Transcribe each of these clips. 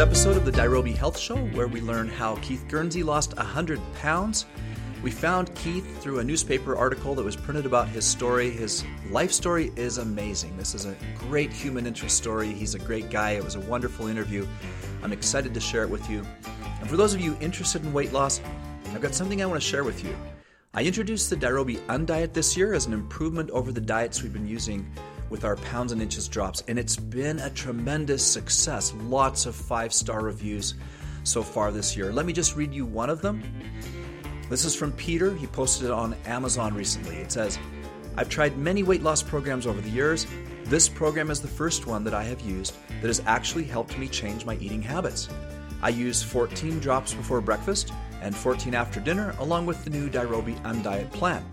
episode of the Dirobi Health Show, where we learn how Keith Guernsey lost 100 pounds. We found Keith through a newspaper article that was printed about his story. His life story is amazing. This is a great human interest story. He's a great guy. It was a wonderful interview. I'm excited to share it with you. And for those of you interested in weight loss, I've got something I want to share with you. I introduced the Dirobi Undiet this year as an improvement over the diets we've been using with our pounds and inches drops, and it's been a tremendous success. Lots of five star reviews so far this year. Let me just read you one of them. This is from Peter. He posted it on Amazon recently. It says, I've tried many weight loss programs over the years. This program is the first one that I have used that has actually helped me change my eating habits. I use 14 drops before breakfast and 14 after dinner, along with the new Dirobi Undiet plan.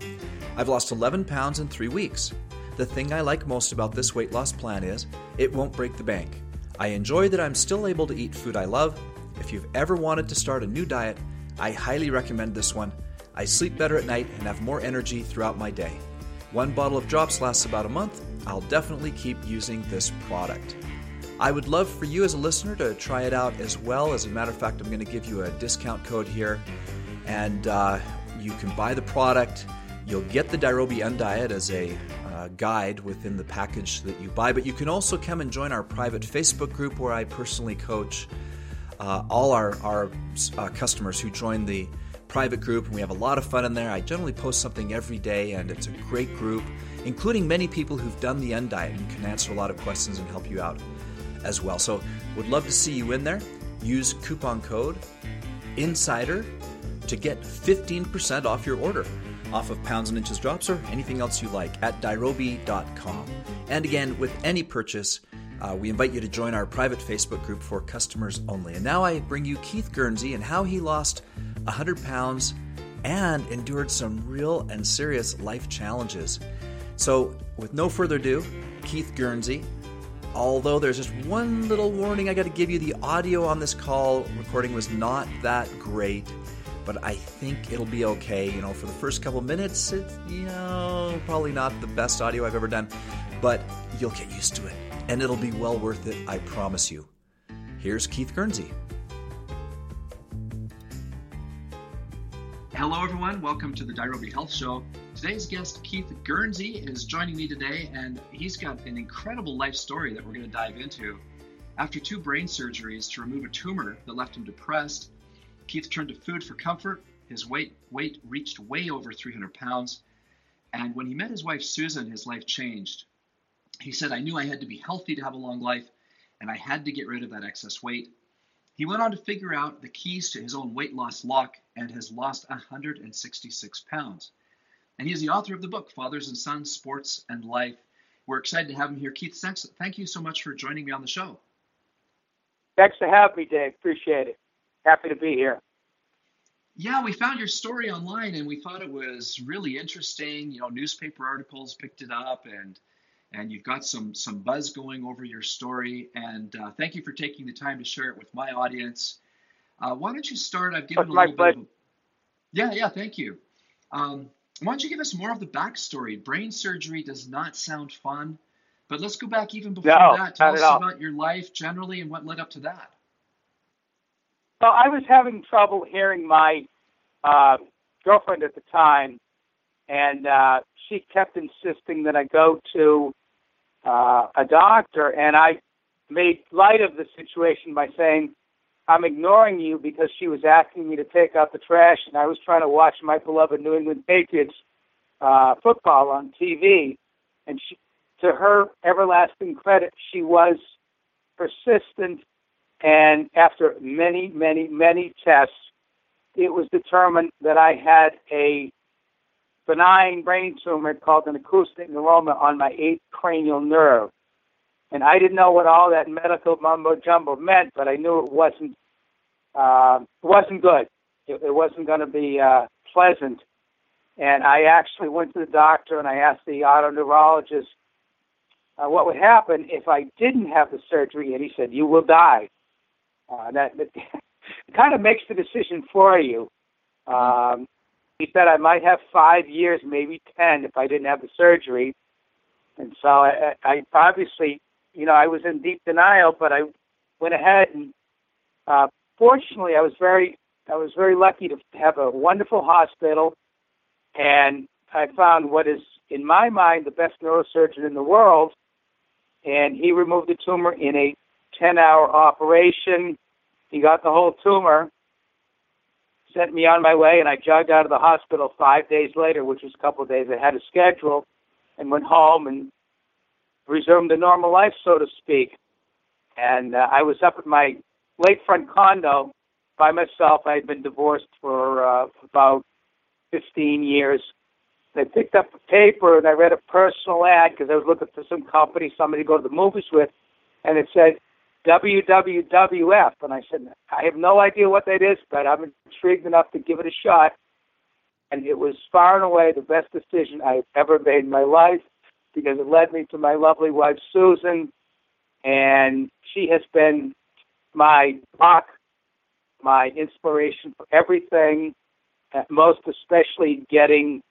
I've lost 11 pounds in three weeks. The thing I like most about this weight loss plan is it won't break the bank. I enjoy that I'm still able to eat food I love. If you've ever wanted to start a new diet, I highly recommend this one. I sleep better at night and have more energy throughout my day. One bottle of drops lasts about a month. I'll definitely keep using this product. I would love for you as a listener to try it out as well. As a matter of fact, I'm going to give you a discount code here, and uh, you can buy the product. You'll get the Dirobi Diet as a guide within the package that you buy, but you can also come and join our private Facebook group where I personally coach uh, all our, our uh, customers who join the private group, and we have a lot of fun in there. I generally post something every day, and it's a great group, including many people who've done the Undiet and can answer a lot of questions and help you out as well. So, would love to see you in there. Use coupon code INSIDER to get 15% off your order off of pounds and inches drops or anything else you like at Dirobi.com. And again, with any purchase, uh, we invite you to join our private Facebook group for customers only. And now I bring you Keith Guernsey and how he lost 100 pounds and endured some real and serious life challenges. So, with no further ado, Keith Guernsey. Although there's just one little warning I got to give you the audio on this call recording was not that great but I think it'll be okay. You know, for the first couple minutes, it's, you know, probably not the best audio I've ever done, but you'll get used to it and it'll be well worth it, I promise you. Here's Keith Guernsey. Hello, everyone. Welcome to the Dirobi Health Show. Today's guest, Keith Guernsey, is joining me today, and he's got an incredible life story that we're going to dive into. After two brain surgeries to remove a tumor that left him depressed, Keith turned to food for comfort. His weight weight reached way over 300 pounds, and when he met his wife Susan, his life changed. He said, "I knew I had to be healthy to have a long life, and I had to get rid of that excess weight." He went on to figure out the keys to his own weight loss lock and has lost 166 pounds. And he is the author of the book, Fathers and Sons, Sports and Life. We're excited to have him here. Keith, thanks, thank you so much for joining me on the show. Thanks for having me, Dave. Appreciate it happy to be here. Yeah, we found your story online and we thought it was really interesting. You know, newspaper articles picked it up and and you've got some some buzz going over your story. And uh, thank you for taking the time to share it with my audience. Uh, why don't you start? I've given That's a little bit. Of, yeah, yeah, thank you. Um, why don't you give us more of the backstory? Brain surgery does not sound fun, but let's go back even before no, that. Tell us about your life generally and what led up to that. Well, I was having trouble hearing my uh, girlfriend at the time, and uh, she kept insisting that I go to uh, a doctor, and I made light of the situation by saying, I'm ignoring you because she was asking me to take out the trash, and I was trying to watch my beloved New England Patriots uh, football on TV. And she, to her everlasting credit, she was persistent and after many, many, many tests, it was determined that I had a benign brain tumor called an acoustic neuroma on my eighth cranial nerve. And I didn't know what all that medical mumbo jumbo meant, but I knew it wasn't uh, wasn't good. It, it wasn't going to be uh, pleasant. And I actually went to the doctor and I asked the otoneurologist uh, what would happen if I didn't have the surgery, and he said, "You will die." Uh, that, that kind of makes the decision for you. Um, he said I might have five years, maybe ten, if I didn't have the surgery. And so I, I obviously, you know, I was in deep denial, but I went ahead and uh, fortunately, I was very I was very lucky to have a wonderful hospital, and I found what is, in my mind, the best neurosurgeon in the world. And he removed the tumor in a 10-hour operation. He got the whole tumor, sent me on my way, and I jogged out of the hospital five days later, which was a couple of days ahead of schedule, and went home and resumed a normal life, so to speak. And uh, I was up at my lakefront condo by myself. I had been divorced for uh, about 15 years. I picked up a paper and I read a personal ad because I was looking for some company, somebody to go to the movies with, and it said WWWF. And I said, I have no idea what that is, but I'm intrigued enough to give it a shot. And it was far and away the best decision I've ever made in my life because it led me to my lovely wife, Susan. And she has been my rock my inspiration for everything, uh, most especially getting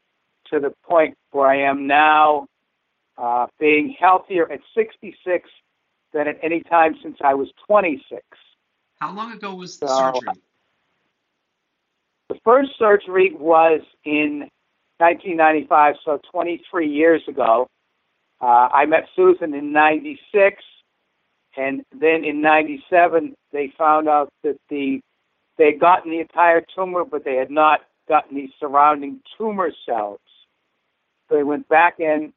to the point where I am now, uh, being healthier at 66 than at any time since I was 26. How long ago was the so, surgery? The first surgery was in 1995, so 23 years ago. Uh, I met Susan in 96, and then in 97, they found out that the they had gotten the entire tumor, but they had not gotten the surrounding tumor cells. So they went back in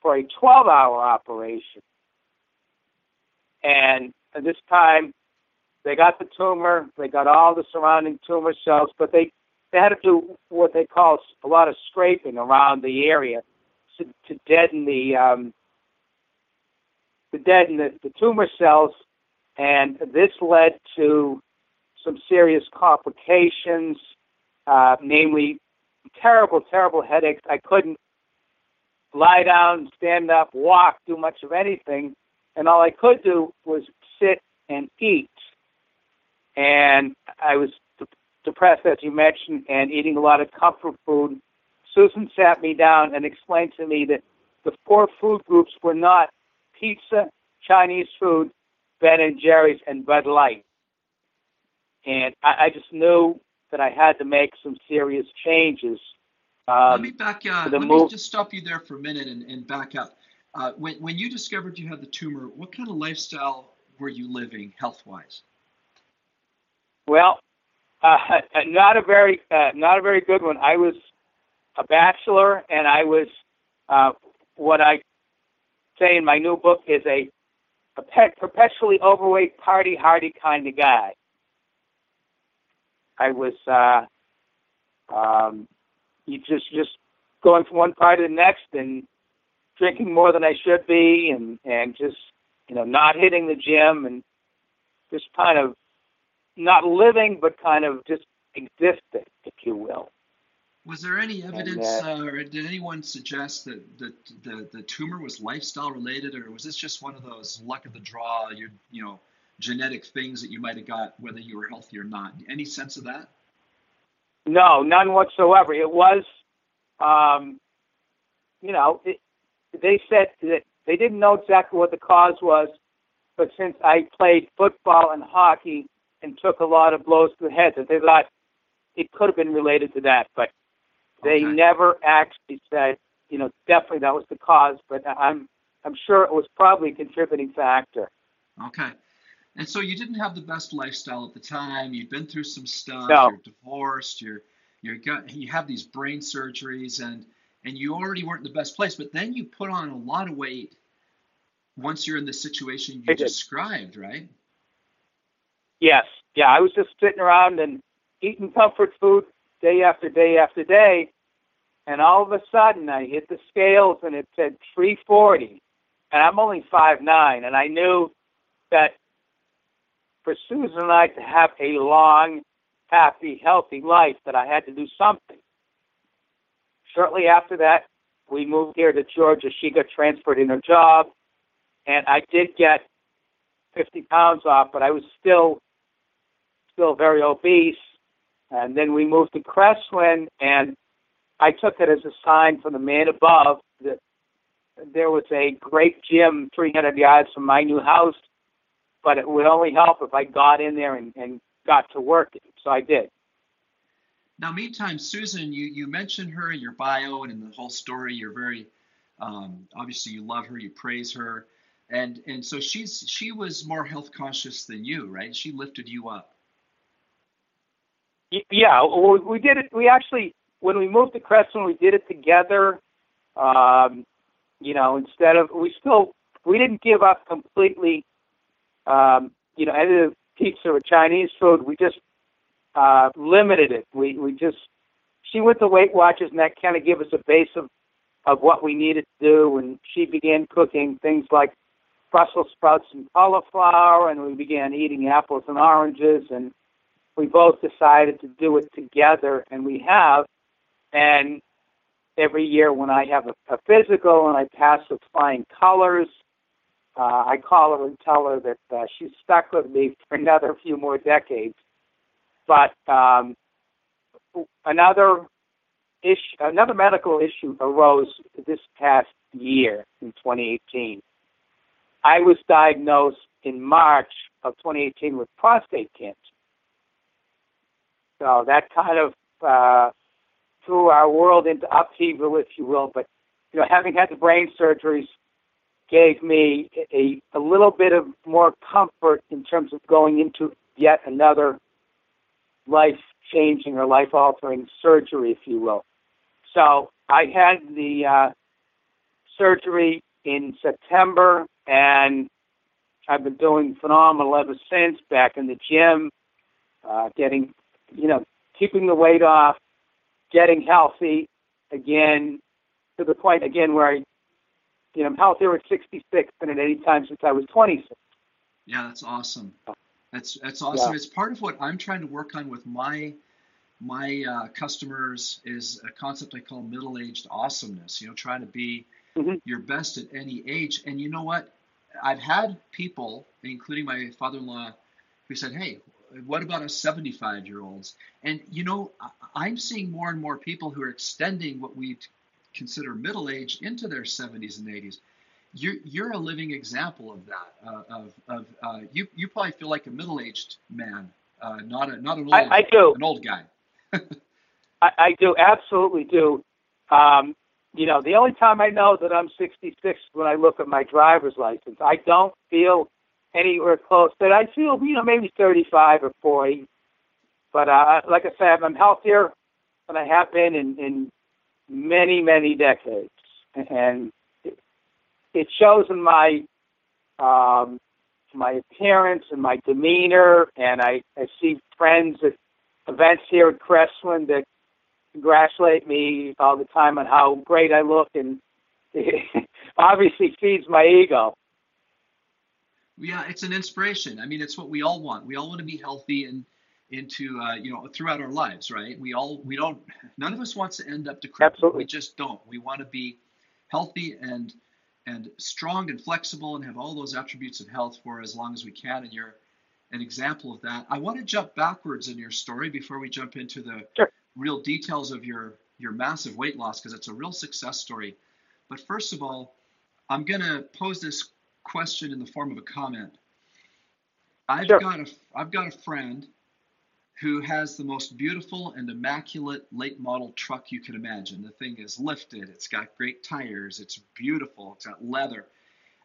for a 12 hour operation. And at this time, they got the tumor, they got all the surrounding tumor cells, but they, they had to do what they call a lot of scraping around the area to, to deaden the um, to deaden the, the tumor cells, and this led to some serious complications, uh, namely terrible, terrible headaches. I couldn't lie down, stand up, walk, do much of anything, and all I could do was sit and eat. And I was de- depressed, as you mentioned, and eating a lot of comfort food. Susan sat me down and explained to me that the four food groups were not pizza, Chinese food, Ben and Jerry's, and Bud Light and I, I just knew that I had to make some serious changes. Um, let me back. Uh, let move. me just stop you there for a minute and, and back up. Uh, when when you discovered you had the tumor, what kind of lifestyle were you living health wise? Well, uh, not a very uh, not a very good one. I was a bachelor, and I was uh, what I say in my new book is a, a pet, perpetually overweight, party hardy kind of guy. I was uh, um, you just just going from one party to the next and drinking more than I should be, and and just you know not hitting the gym and just kind of not living, but kind of just existing, if you will. Was there any evidence, and, uh, uh, or did anyone suggest that the, the the tumor was lifestyle related, or was this just one of those luck of the draw? You you know genetic things that you might have got, whether you were healthy or not. Any sense of that? No, none whatsoever. It was, um, you know, it, they said that they didn't know exactly what the cause was, but since I played football and hockey and took a lot of blows to the head, that they thought it could have been related to that, but they okay. never actually said, you know, definitely that was the cause. But I'm I'm sure it was probably a contributing factor. Okay. And so you didn't have the best lifestyle at the time. You've been through some stuff. No. You're divorced. You're you're got you have these brain surgeries and and you already weren't in the best place. But then you put on a lot of weight once you're in the situation you described, right? Yes. Yeah. I was just sitting around and eating comfort food day after day after day. And all of a sudden I hit the scales and it said 340. And I'm only five nine, and I knew that for Susan and I to have a long, happy, healthy life that I had to do something. Shortly after that, we moved here to Georgia. She got transferred in her job, and I did get 50 pounds off, but I was still still very obese. And then we moved to Crestwood, and I took it as a sign from the man above that there was a great gym 300 yards from my new house but it would only help if I got in there and, and got to work. So I did. Now, meantime, Susan, you, you mentioned her in your bio and in the whole story. You're very um, obviously you love her, you praise her, and and so she's she was more health conscious than you, right? She lifted you up. Yeah, we did it. We actually when we moved to Crestwood, we did it together. Um, you know, instead of we still we didn't give up completely. Um, you know, any pizza or Chinese food, we just uh, limited it. We we just she went to Weight Watchers, and that kind of gave us a base of of what we needed to do. And she began cooking things like Brussels sprouts and cauliflower, and we began eating apples and oranges, and we both decided to do it together, and we have. And every year when I have a, a physical and I pass with flying colors, uh, I call her and tell her that uh, she's stuck with me for another few more decades. But um, another issue, another medical issue arose this past year in 2018. I was diagnosed in March of 2018 with prostate cancer. So that kind of uh, threw our world into upheaval, if you will. But you know, having had the brain surgeries gave me a, a little bit of more comfort in terms of going into yet another life changing or life altering surgery, if you will. So I had the uh, surgery in September, and I've been doing phenomenal ever since. Back in the gym, uh, getting, you know, keeping the weight off, getting healthy again to the point again where I, you know, I'm healthier at 66 than at any time since I was 26. Yeah, that's awesome. That's that's awesome. Yeah. It's part of what I'm trying to work on with my my uh, customers is a concept I call middle-aged awesomeness. You know, trying to be mm-hmm. your best at any age. And you know what? I've had people, including my father-in-law, who said, "Hey, what about us 75-year-olds?" And you know, I'm seeing more and more people who are extending what we consider middle age into their 70s and 80s. You're, you're a living example of that. Uh, of of uh, you you probably feel like a middle-aged man, uh, not a not an old I, I do. an old guy. I, I do absolutely do. Um, you know, the only time I know that I'm 66 is when I look at my driver's license. I don't feel anywhere close. But I feel, you know, maybe 35 or 40. But uh, like I said, I'm healthier than I have been in, in many, many decades, and it, shows in my um, my appearance and my demeanor. And I, I see friends at events here at Crestwood that congratulate me all the time on how great I look, and it obviously feeds my ego. Yeah, it's an inspiration. I mean, it's what we all want. We all want to be healthy and into uh, you know throughout our lives, right? We all we don't. None of us wants to end up decrepit. Absolutely. We just don't. We want to be healthy and and strong and flexible and have all those attributes of health for as long as we can. And you're an example of that. I want to jump backwards in your story before we jump into the sure. real details of your your massive weight loss because it's a real success story. But first of all, I'm going to pose this question in the form of a comment. I've sure. got a I've got a friend who has the most beautiful and immaculate late model truck you can imagine. The thing is lifted. It's got great tires. It's beautiful. It's got leather.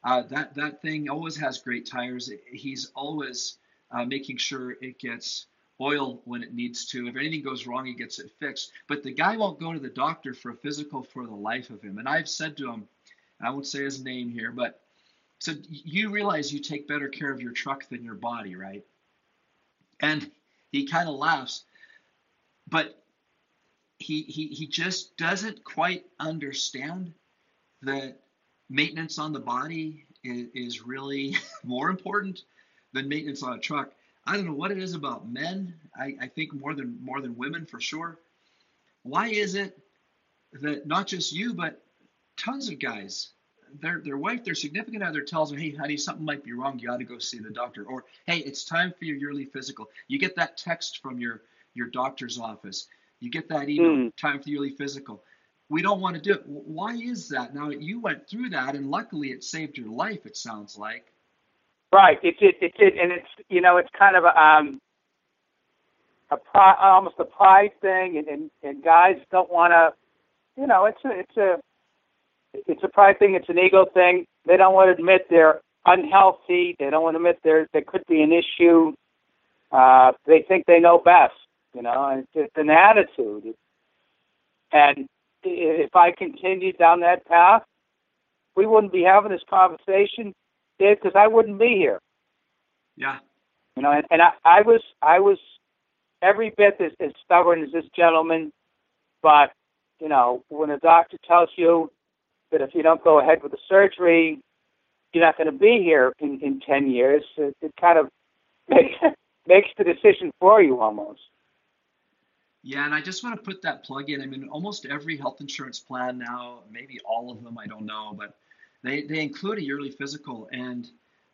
Uh, that that thing always has great tires. He's always uh, making sure it gets oil when it needs to. If anything goes wrong, he gets it fixed. But the guy won't go to the doctor for a physical for the life of him. And I've said to him, I won't say his name here, but so you realize you take better care of your truck than your body, right? And he kind of laughs, but he, he he just doesn't quite understand that maintenance on the body is, is really more important than maintenance on a truck. I don't know what it is about men. I, I think more than more than women for sure. Why is it that not just you, but tons of guys, their their wife, their significant other tells them, "Hey, honey, something might be wrong. You ought to go see the doctor." Or, "Hey, it's time for your yearly physical." You get that text from your your doctor's office. You get that email, mm. "Time for yearly physical." We don't want to do it. Why is that? Now you went through that, and luckily it saved your life. It sounds like. Right. It's it, it's it, and it's you know it's kind of a um a pri- almost a pride thing, and and, and guys don't want to, you know, it's a it's a it's a pride thing. It's an ego thing. They don't want to admit they're unhealthy. They don't want to admit there there could be an issue. Uh, they think they know best, you know, and it's, it's an attitude. And if I continued down that path, we wouldn't be having this conversation, Dave, because I wouldn't be here. Yeah. You know, and, and I, I was I was every bit as, as stubborn as this gentleman, but you know, when a doctor tells you that if you don't go ahead with the surgery, you're not going to be here in, in 10 years, it, it kind of makes, makes the decision for you almost. Yeah, and I just want to put that plug in. I mean, almost every health insurance plan now, maybe all of them, I don't know, but they, they include a yearly physical. And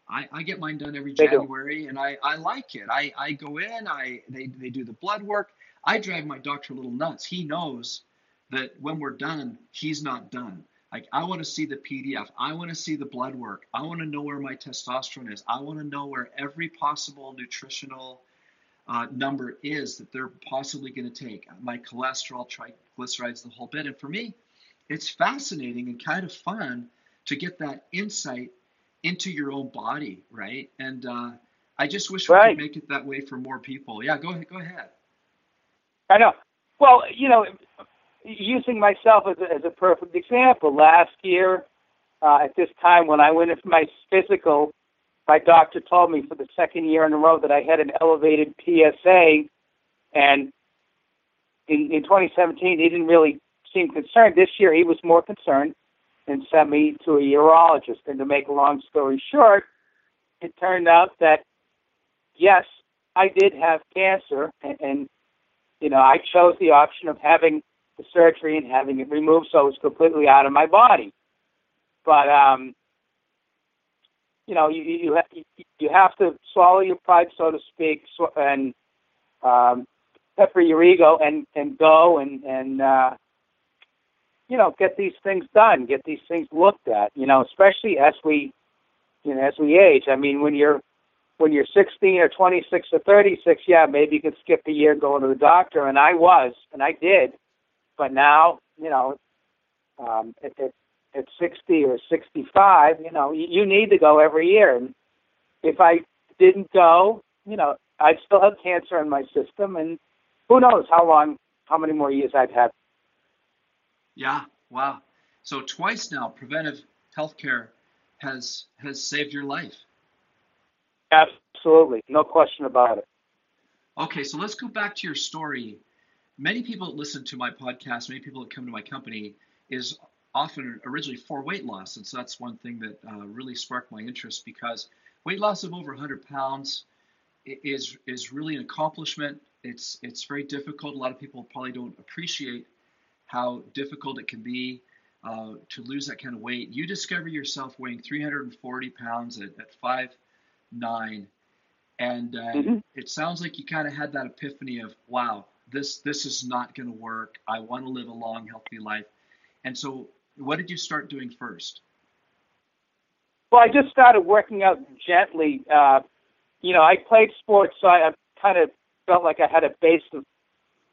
I, I get mine done every January, and I, I like it. I, I go in, I they, they do the blood work. I drive my doctor a little nuts. He knows that when we're done, he's not done. Like I want to see the PDF. I want to see the blood work. I want to know where my testosterone is. I want to know where every possible nutritional uh, number is that they're possibly going to take. My cholesterol, triglycerides, the whole bit. And for me, it's fascinating and kind of fun to get that insight into your own body, right? And uh, I just wish we could make it that way for more people. Yeah, go ahead. Go ahead. I know. Well, you know, using myself as a, as a perfect example, last year uh, at this time when I went in for my physical, my doctor told me for the second year in a row that I had an elevated PSA, and in, in 2017 he didn't really seem concerned. This year he was more concerned and sent me to a urologist. And to make a long story short, it turned out that yes, I did have cancer, and, and you know I chose the option of having the surgery and having it removed so it was completely out of my body. But um, you know, you you have you have to swallow your pride, so to speak, and um, pepper your ego, and and go and and uh, you know get these things done, get these things looked at. You know, especially as we you know as we age. I mean, when you're when you're 16 or 26 or 36, yeah, maybe you could skip a year going to the doctor, and I was, and I did. But now, you know, um, at, at, at 60 or 65, you know, you, you need to go every year. And if I didn't go, you know, I'd still have cancer in my system, and who knows how long, how many more years I'd have. Yeah, wow. So twice now, preventive health care has has saved your life. Absolutely, no question about it. Okay, so let's go back to your story many people that listen to my podcast, many people that come to my company, is often originally for weight loss. And so that's one thing that uh, really sparked my interest because weight loss of over 100 pounds is is really an accomplishment. It's it's very difficult. A lot of people probably don't appreciate how difficult it can be uh, to lose that kind of weight. You discover yourself weighing 340 pounds at, at five nine, and uh, mm-hmm. it sounds like you kind of had that epiphany of wow, this this is not going to work. I want to live a long, healthy life. And so, what did you start doing first? Well, I just started working out gently. Uh, you know, I played sports, so I, I kind of felt like I had a base of,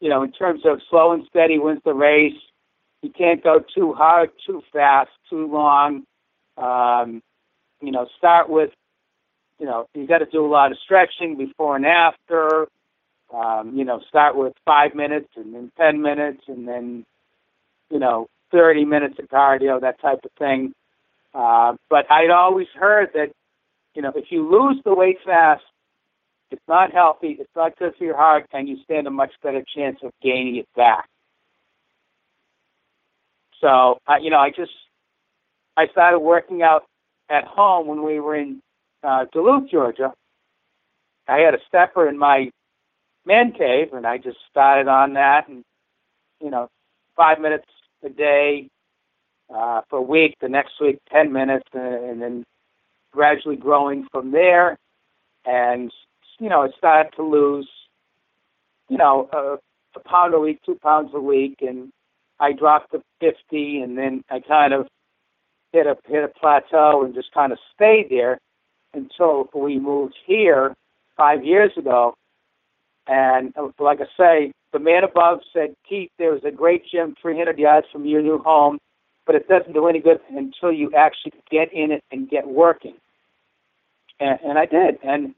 you know, in terms of slow and steady wins the race. You can't go too hard, too fast, too long. Um, you know, start with, you know, you got to do a lot of stretching before and after um, you know, start with five minutes and then 10 minutes and then, you know, 30 minutes of cardio, that type of thing. Uh, but I'd always heard that, you know, if you lose the weight fast, it's not healthy, it's not good for your heart, and you stand a much better chance of gaining it back. So, uh, you know, I just, I started working out at home when we were in uh, Duluth, Georgia. I had a stepper in my man cave, and I just started on that, and you know, five minutes a day uh, for a week. The next week, ten minutes, and, and then gradually growing from there. And you know, it started to lose, you know, a, a pound a week, two pounds a week, and I dropped to fifty, and then I kind of hit a hit a plateau and just kind of stayed there. until we moved here five years ago. And uh, like I say, the man above said, Keith, there's a great gym 300 yards from your new home, but it doesn't do any good until you actually get in it and get working. And, and I did. And,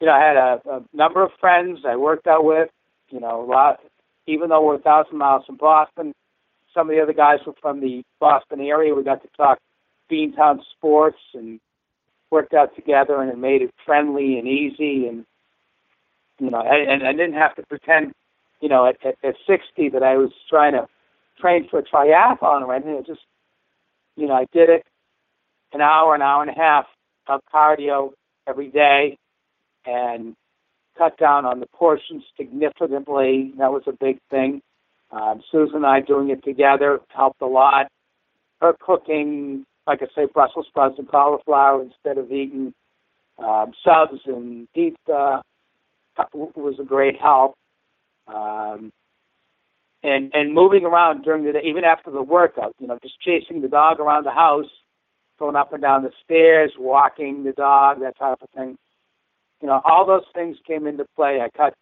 you know, I had a, a number of friends I worked out with, you know, a lot, even though we're a thousand miles from Boston, some of the other guys were from the Boston area. We got to talk Beantown sports and worked out together and it made it friendly and easy and you know and I didn't have to pretend you know at, at, at 60 that I was trying to train for a triathlon or anything. It just you know I did it an hour an hour and a half of cardio every day and cut down on the portions significantly. That was a big thing. Um, Susan and I doing it together helped a lot. Her cooking like I say, Brussels sprouts and cauliflower instead of eating um, subs and pizza was a great help. Um, and and moving around during the day, even after the workout, you know, just chasing the dog around the house, going up and down the stairs, walking the dog, that type of thing. You know, all those things came into play. I cut,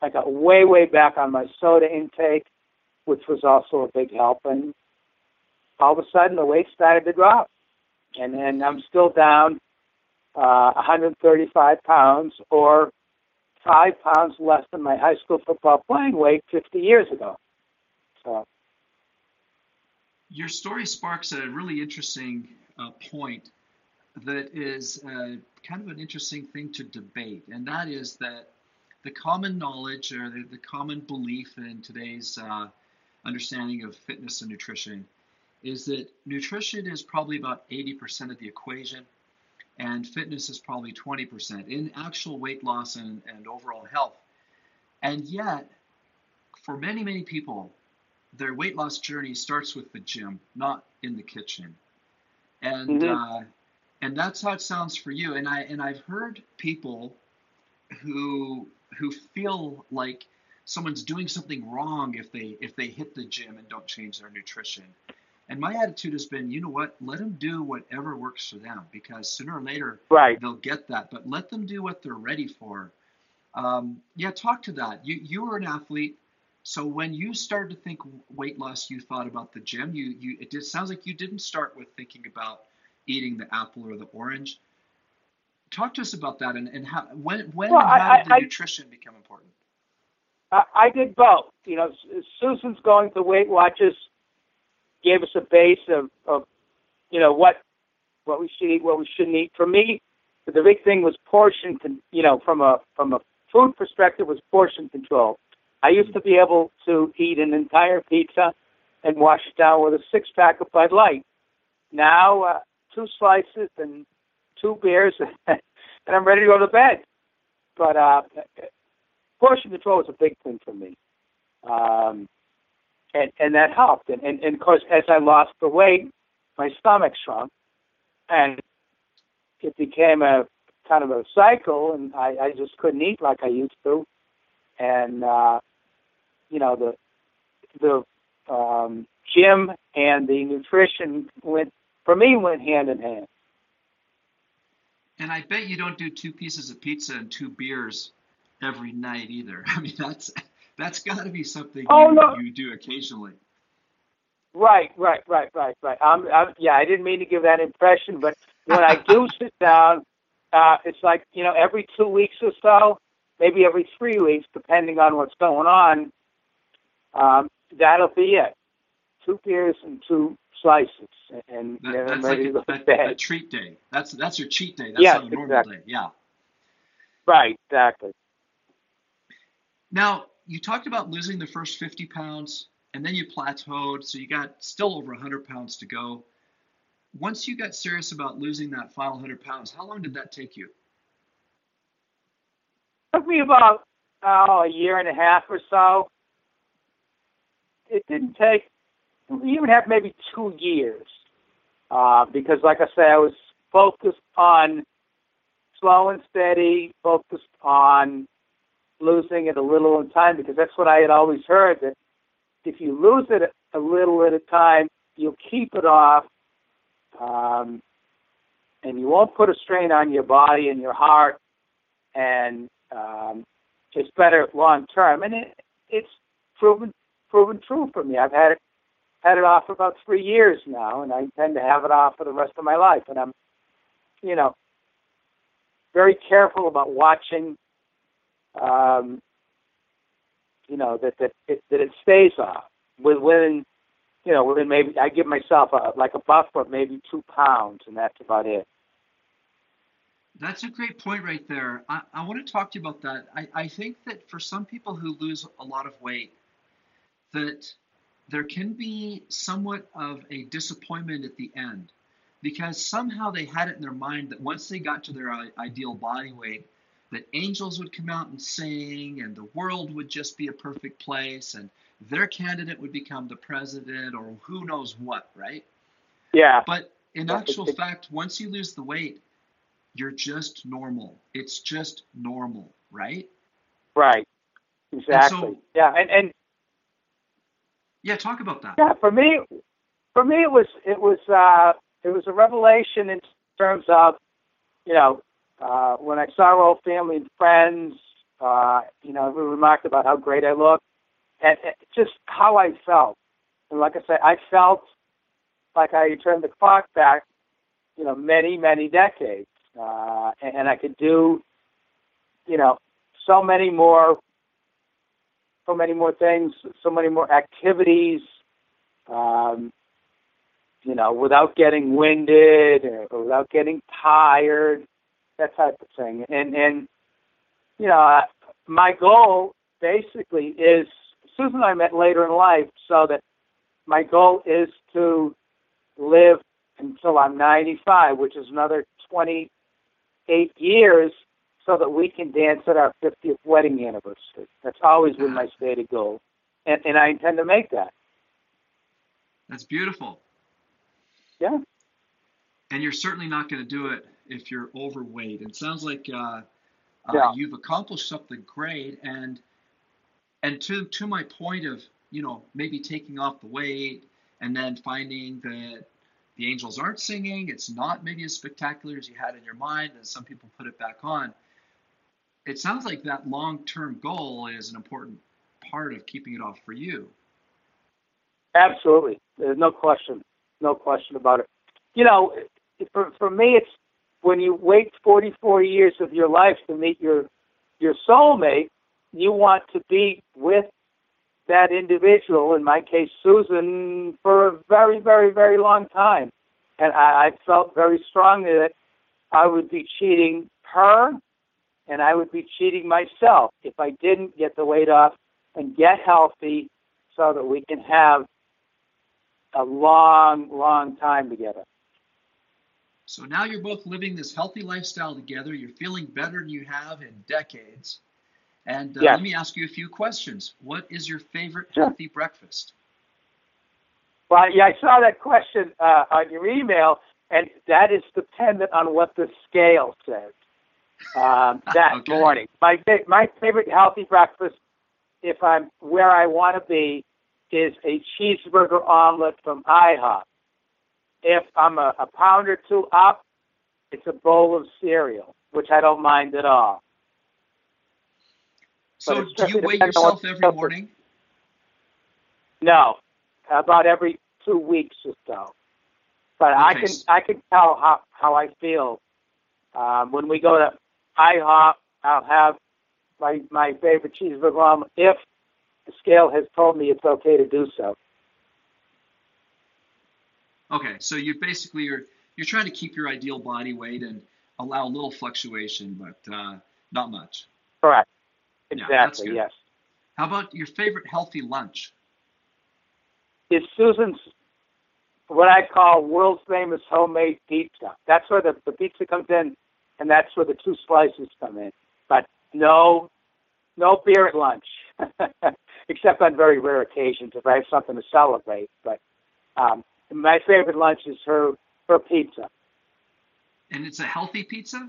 I got way way back on my soda intake, which was also a big help. And all of a sudden the weight started to drop, and then I'm still down uh, 135 pounds, or five pounds less than my high school football playing weight 50 years ago. So. Your story sparks a really interesting uh, point that is uh, kind of an interesting thing to debate, and that is that the common knowledge or the, the common belief in today's uh, understanding of fitness and nutrition is that nutrition is probably about 80% of the equation and fitness is probably 20% in actual weight loss and, and overall health. And yet, for many, many people, their weight loss journey starts with the gym, not in the kitchen. And mm-hmm. uh, and that's how it sounds for you. And I and I've heard people who who feel like someone's doing something wrong if they if they hit the gym and don't change their nutrition. And my attitude has been, you know what? Let them do whatever works for them because sooner or later right. they'll get that. But let them do what they're ready for. Um, yeah, talk to that. You you were an athlete, so when you started to think weight loss, you thought about the gym. You you it just sounds like you didn't start with thinking about eating the apple or the orange. Talk to us about that and, and how when when well, how I, did the I, nutrition become important? I, I did both. You know, Susan's going to Weight Watchers gave us a base of, of you know what what we should eat, what we shouldn't eat. For me, the big thing was portion. Con- you know, from a from a food perspective, was portion control. I used to be able to eat an entire pizza and wash it down with a six pack of Bud Light. Now, uh, two slices and two beers, and I'm ready to go to bed. But uh, portion control is a big thing for me. Um, and and that helped. And, and and of course, as I lost the weight, my stomach shrunk, and it became a kind of a cycle, and I, I just couldn't eat like I used to, and uh, you know the the um, gym and the nutrition went for me went hand in hand. And I bet you don't do two pieces of pizza and two beers every night either. I mean, that's that's got to be something oh, you, no. you do occasionally. Right, right, right, right, right. I'm, I'm, yeah, I didn't mean to give that impression, but when I do sit down, uh, it's like you know every two weeks or so, maybe every three weeks, depending on what's going on. Um, that'll be it. Two beers and two slices, and that, that's like a, that, a, treat day. That's that's your cheat day. That's yes, not a normal exactly. day. Yeah. Right. Exactly. Now, you talked about losing the first 50 pounds and then you plateaued, so you got still over 100 pounds to go. Once you got serious about losing that final 100 pounds, how long did that take you? It took me about oh, a year and a half or so. It didn't take even have maybe two years uh, because, like I say, I was focused on slow and steady, focused on losing it a little in time because that's what I had always heard that if you lose it a little at a time, you'll keep it off, um, and you won't put a strain on your body and your heart, and um, it's better long term. And it, it's proven proven true for me. I've had it had it off for about three years now, and I intend to have it off for the rest of my life. And I'm, you know, very careful about watching, um, you know, that that it, that it stays off with within, you know, within maybe I give myself a like a buffer of maybe two pounds, and that's about it. That's a great point right there. I, I want to talk to you about that. I, I think that for some people who lose a lot of weight, that there can be somewhat of a disappointment at the end because somehow they had it in their mind that once they got to their ideal body weight, that angels would come out and sing and the world would just be a perfect place and their candidate would become the president or who knows what, right? Yeah. But in actual fact, once you lose the weight, you're just normal. It's just normal, right? Right. Exactly. So, yeah, and and yeah, talk about that. Yeah, for me, for me, it was it was uh, it was a revelation in terms of, you know, uh, when I saw old family and friends, uh, you know, we remarked about how great I looked, and, and just how I felt. And like I said, I felt like I turned the clock back, you know, many many decades, uh, and, and I could do, you know, so many more so many more things, so many more activities, um, you know, without getting winded or, or without getting tired, that type of thing. And and you know, uh, my goal basically is Susan and I met later in life, so that my goal is to live until I'm 95, which is another 28 years so that we can dance at our 50th wedding anniversary. That's always been my stated goal, and, and I intend to make that. That's beautiful. Yeah. And you're certainly not going to do it if you're overweight. It sounds like uh, uh, you've accomplished something great, and and to to my point of you know maybe taking off the weight and then finding that the angels aren't singing, it's not maybe as spectacular as you had in your mind, and some people put it back on it sounds like that long-term goal is an important part of keeping it off for you. Absolutely, there's no question, no question about it. You know, for for me, it's when you wait 44 years of your life to meet your your soulmate, you want to be with that individual, in my case, Susan, for a very, very, very long time. And I, I felt very strongly that I would be cheating her and I would be cheating myself if I didn't get the weight off and get healthy so that we can have a long, long time together. So now you're both living this healthy lifestyle together. You're feeling better than you have in decades. And uh, let me ask you a few questions. What is your favorite sure. healthy breakfast? Well, yeah, I saw that question uh, on your email, and that is dependent on what the scale says um, that okay. morning. My my favorite healthy breakfast, if I'm where I want to be, is a cheeseburger omelet from IHOP. If I'm a, a pound or two up, it's a bowl of cereal, which I don't mind at all. So, do you weigh yourself every morning? No, about every two weeks or so. But okay. I can I can tell how how I feel um, when we go to IHOP. I'll have my my favorite cheeseburger if the scale has told me it's okay to do so. Okay, so you basically you're you're trying to keep your ideal body weight and allow a little fluctuation, but uh, not much. Correct. Exactly. Yeah, yes. How about your favorite healthy lunch? Is Susan's what I call world famous homemade pizza. That's where the, the pizza comes in and that's where the two slices come in. But no, no beer at lunch, except on very rare occasions if I have something to celebrate. But um, my favorite lunch is her her pizza. And it's a healthy pizza.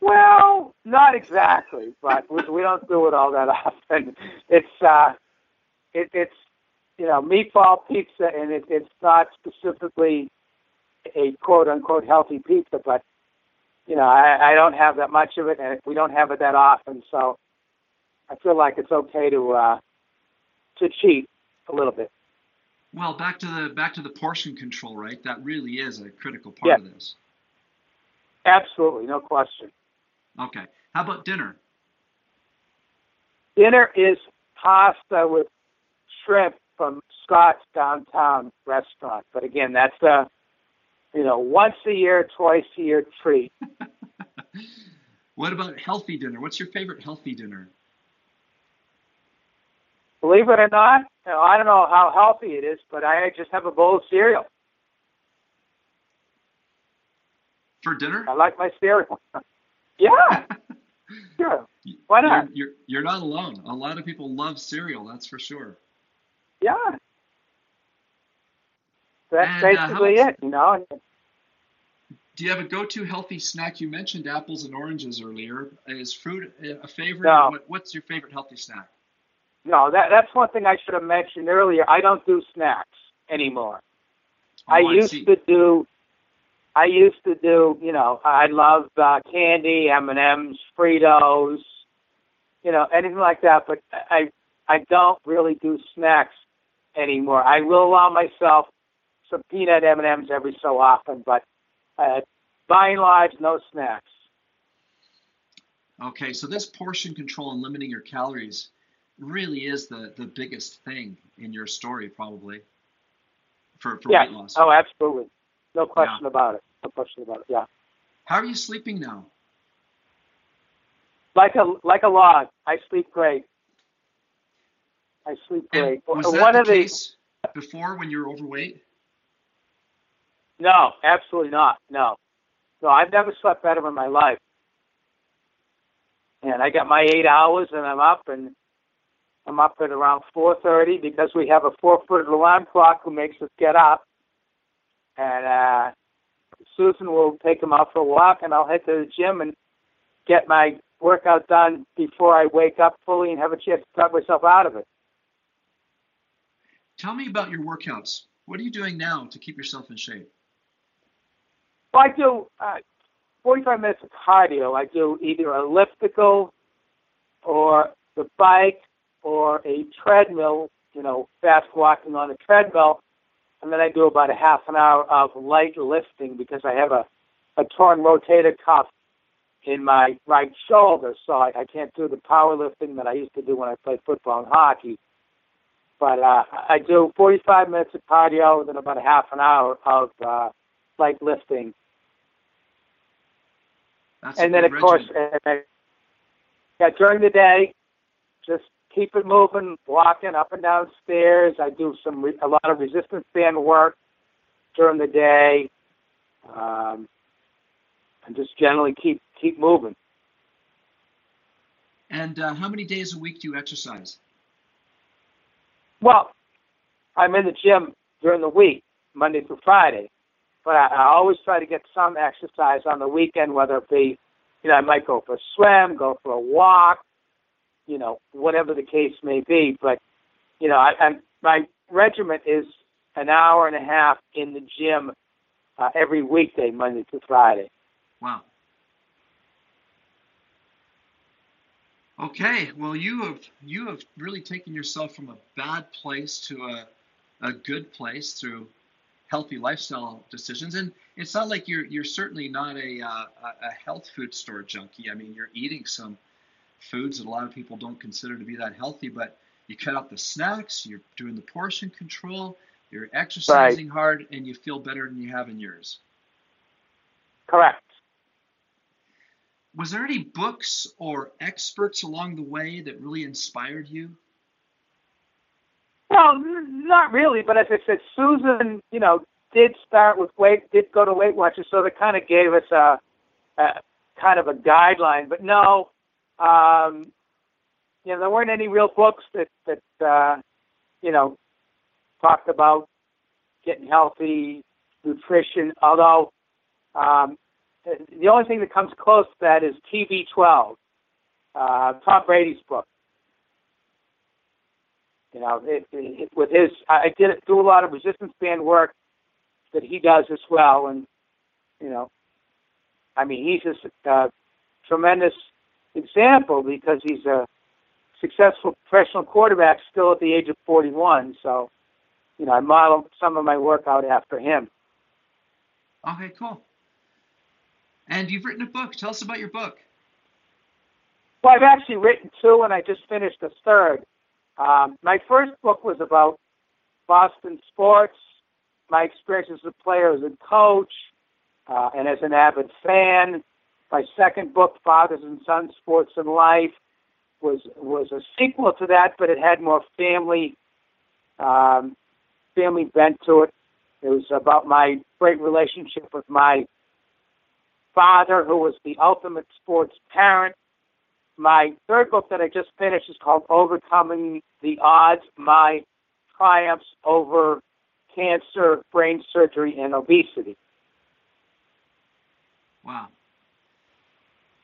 Well, not exactly, but we, we don't do it all that often. It's uh, it, it's you know meatball pizza, and it, it's not specifically a quote unquote healthy pizza, but you know, I, I don't have that much of it, and we don't have it that often, so I feel like it's okay to uh, to cheat a little bit. Well, back to the back to the portion control, right? That really is a critical part yeah. of this. Absolutely, no question. Okay. How about dinner? Dinner is pasta with shrimp from Scott's downtown restaurant. But again, that's a you know once a year, twice a year treat. what about healthy dinner? What's your favorite healthy dinner? Believe it or not, know, I don't know how healthy it is, but I just have a bowl of cereal. For dinner? I like my cereal. yeah. sure. Why not? You're, you're, you're not alone. A lot of people love cereal, that's for sure. Yeah. That's and, uh, basically uh, it, you know. Do you have a go-to healthy snack? You mentioned apples and oranges earlier. Is fruit a favorite? No. What, what's your favorite healthy snack? No, that that's one thing I should have mentioned earlier. I don't do snacks anymore. Oh, I I used see. to do. I used to do. You know, I love uh, candy, M and M's, Fritos, you know, anything like that. But I I don't really do snacks anymore. I will allow myself some peanut M and M's every so often, but uh, by and large, no snacks. Okay, so this portion control and limiting your calories really is the, the biggest thing in your story, probably, for, for yeah. weight loss. Oh, absolutely. No question Yeah. about it. No question about it. Yeah. How are you sleeping now? Like a like a log. I sleep great. I sleep And great. was One that the of the case before when you were overweight? no, absolutely not. No, no. I've never slept better in my life. And I got my eight hours, and I'm up, and I'm up at around 4:30 because we have a four-foot alarm clock who makes us get up. And uh, Susan will take him out for a walk, and I'll head to the gym and get my workout done before I wake up fully and have a chance to talk myself out of it. Tell me about your workouts. What are you doing now to keep yourself in shape? Well, I do uh, 45 minutes of cardio. I do either a elliptical or the bike or a treadmill, you know, fast walking on a treadmill. And then I do about a half an hour of light lifting because I have a, a torn rotator cuff in my right shoulder, so I, I can't do the powerlifting that I used to do when I played football and hockey. But uh, I do 45 minutes of cardio, and then about a half an hour of uh, light lifting, That's and then of course, uh, yeah, during the day, just keep it moving, walking up and down stairs. I do some re- a lot of resistance band work during the day, um, and just generally keep keep moving. And uh, how many days a week do you exercise? Well, I'm in the gym during the week, Monday through Friday, but I, I always try to get some exercise on the weekend, whether it be, you know, I might go for a swim, go for a walk, you know, whatever the case may be. But, you know, I, I'm, my regiment is an hour and a half in the gym uh, every weekday, Monday to Friday. Wow. Okay, well you have you have really taken yourself from a bad place to a a good place through healthy lifestyle decisions, and it's not like you're you're certainly not a uh, a health food store junkie. I mean, you're eating some foods that a lot of people don't consider to be that healthy, but you cut out the snacks, you're doing the portion control, you're exercising hard, and you feel better than you have in years. Correct. Was there any books or experts along the way that really inspired you? Well, not really, but as I said, Susan, you know, did start with weight, did go to Weight Watchers, so that kind of gave us a, a kind of a guideline. But no, um, you know, there weren't any real books that that uh, you know talked about getting healthy, nutrition. Although um, the only thing that comes close to that is TB12, uh, Tom Brady's book. You know, it, it, with his, I did do a lot of resistance band work that he does as well. And you know, I mean, he's a uh, tremendous example because he's a successful professional quarterback still at the age of 41. So, you know, I model some of my work out after him. Okay, cool. And you've written a book. Tell us about your book. Well, I've actually written two, and I just finished a third. Um, my first book was about Boston sports, my experience as a player, as a coach, uh, and as an avid fan. My second book, Fathers and Sons: Sports and Life, was was a sequel to that, but it had more family um, family bent to it. It was about my great relationship with my father, who was the ultimate sports parent. My third book that I just finished is called Overcoming the Odds My Triumphs Over Cancer, Brain Surgery, and Obesity. Wow.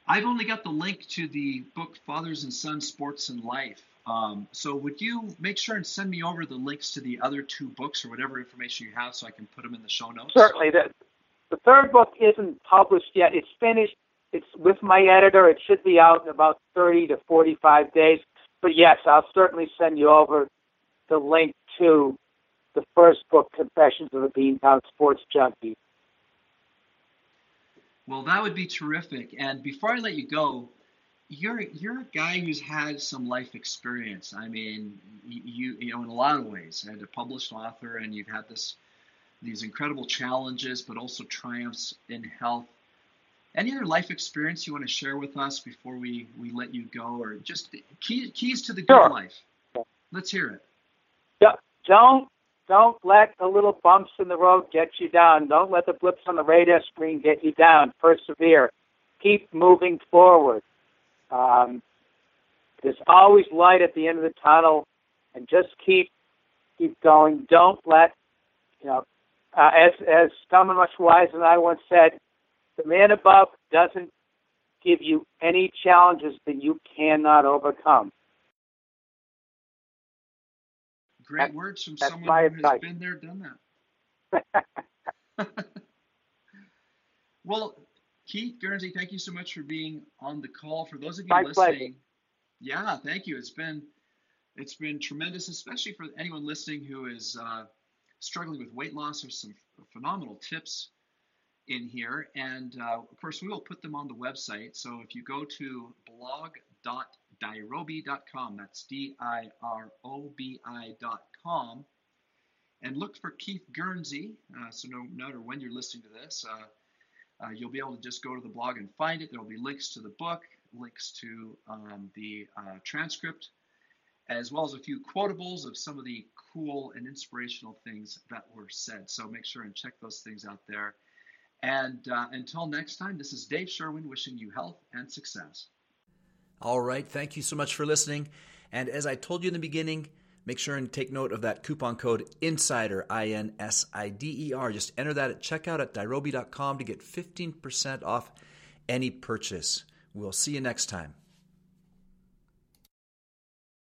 I've only got the link to the book Fathers and Sons Sports and Life. Um, so would you make sure and send me over the links to the other two books or whatever information you have so I can put them in the show notes? Certainly. The, the third book isn't published yet. It's finished. It's with my editor. It should be out in about 30 to 45 days. But yes, I'll certainly send you over the link to the first book, Confessions of a Beantown Sports Junkie. Well, that would be terrific. And before I let you go, you're you're a guy who's had some life experience. I mean, you you know in a lot of ways, and a published author, and you've had this these incredible challenges, but also triumphs in health. Any other life experience you want to share with us before we we let you go, or just key, keys to the good sure. life? Let's hear it. Don't don't let the little bumps in the road get you down. Don't let the blips on the radar screen get you down. Persevere. Keep moving forward. Um, there's always light at the end of the tunnel, and just keep keep going. Don't let you know. Uh, as as someone much wiser than I once said, the man above doesn't give you any challenges that you cannot overcome. Great that, words from someone who has been there, done that. well, Keith Guernsey, thank you so much for being on the call. For those of you My listening, pleasure. yeah, thank you. It's been it's been tremendous, especially for anyone listening who is uh, struggling with weight loss. There's some phenomenal tips in here, and uh, of course, we will put them on the website. So if you go to blog.com dirobi.com. That's D I R O B I.com. And look for Keith Guernsey. Uh, so no matter when you're listening to this, uh, uh, you'll be able to just go to the blog and find it. There will be links to the book, links to um, the uh, transcript, as well as a few quotables of some of the cool and inspirational things that were said. So make sure and check those things out there. And uh, until next time, this is Dave Sherwin wishing you health and success. All right. Thank you so much for listening. And as I told you in the beginning, make sure and take note of that coupon code INSIDER, I N S I D E R. Just enter that at checkout at dirobi.com to get 15% off any purchase. We'll see you next time.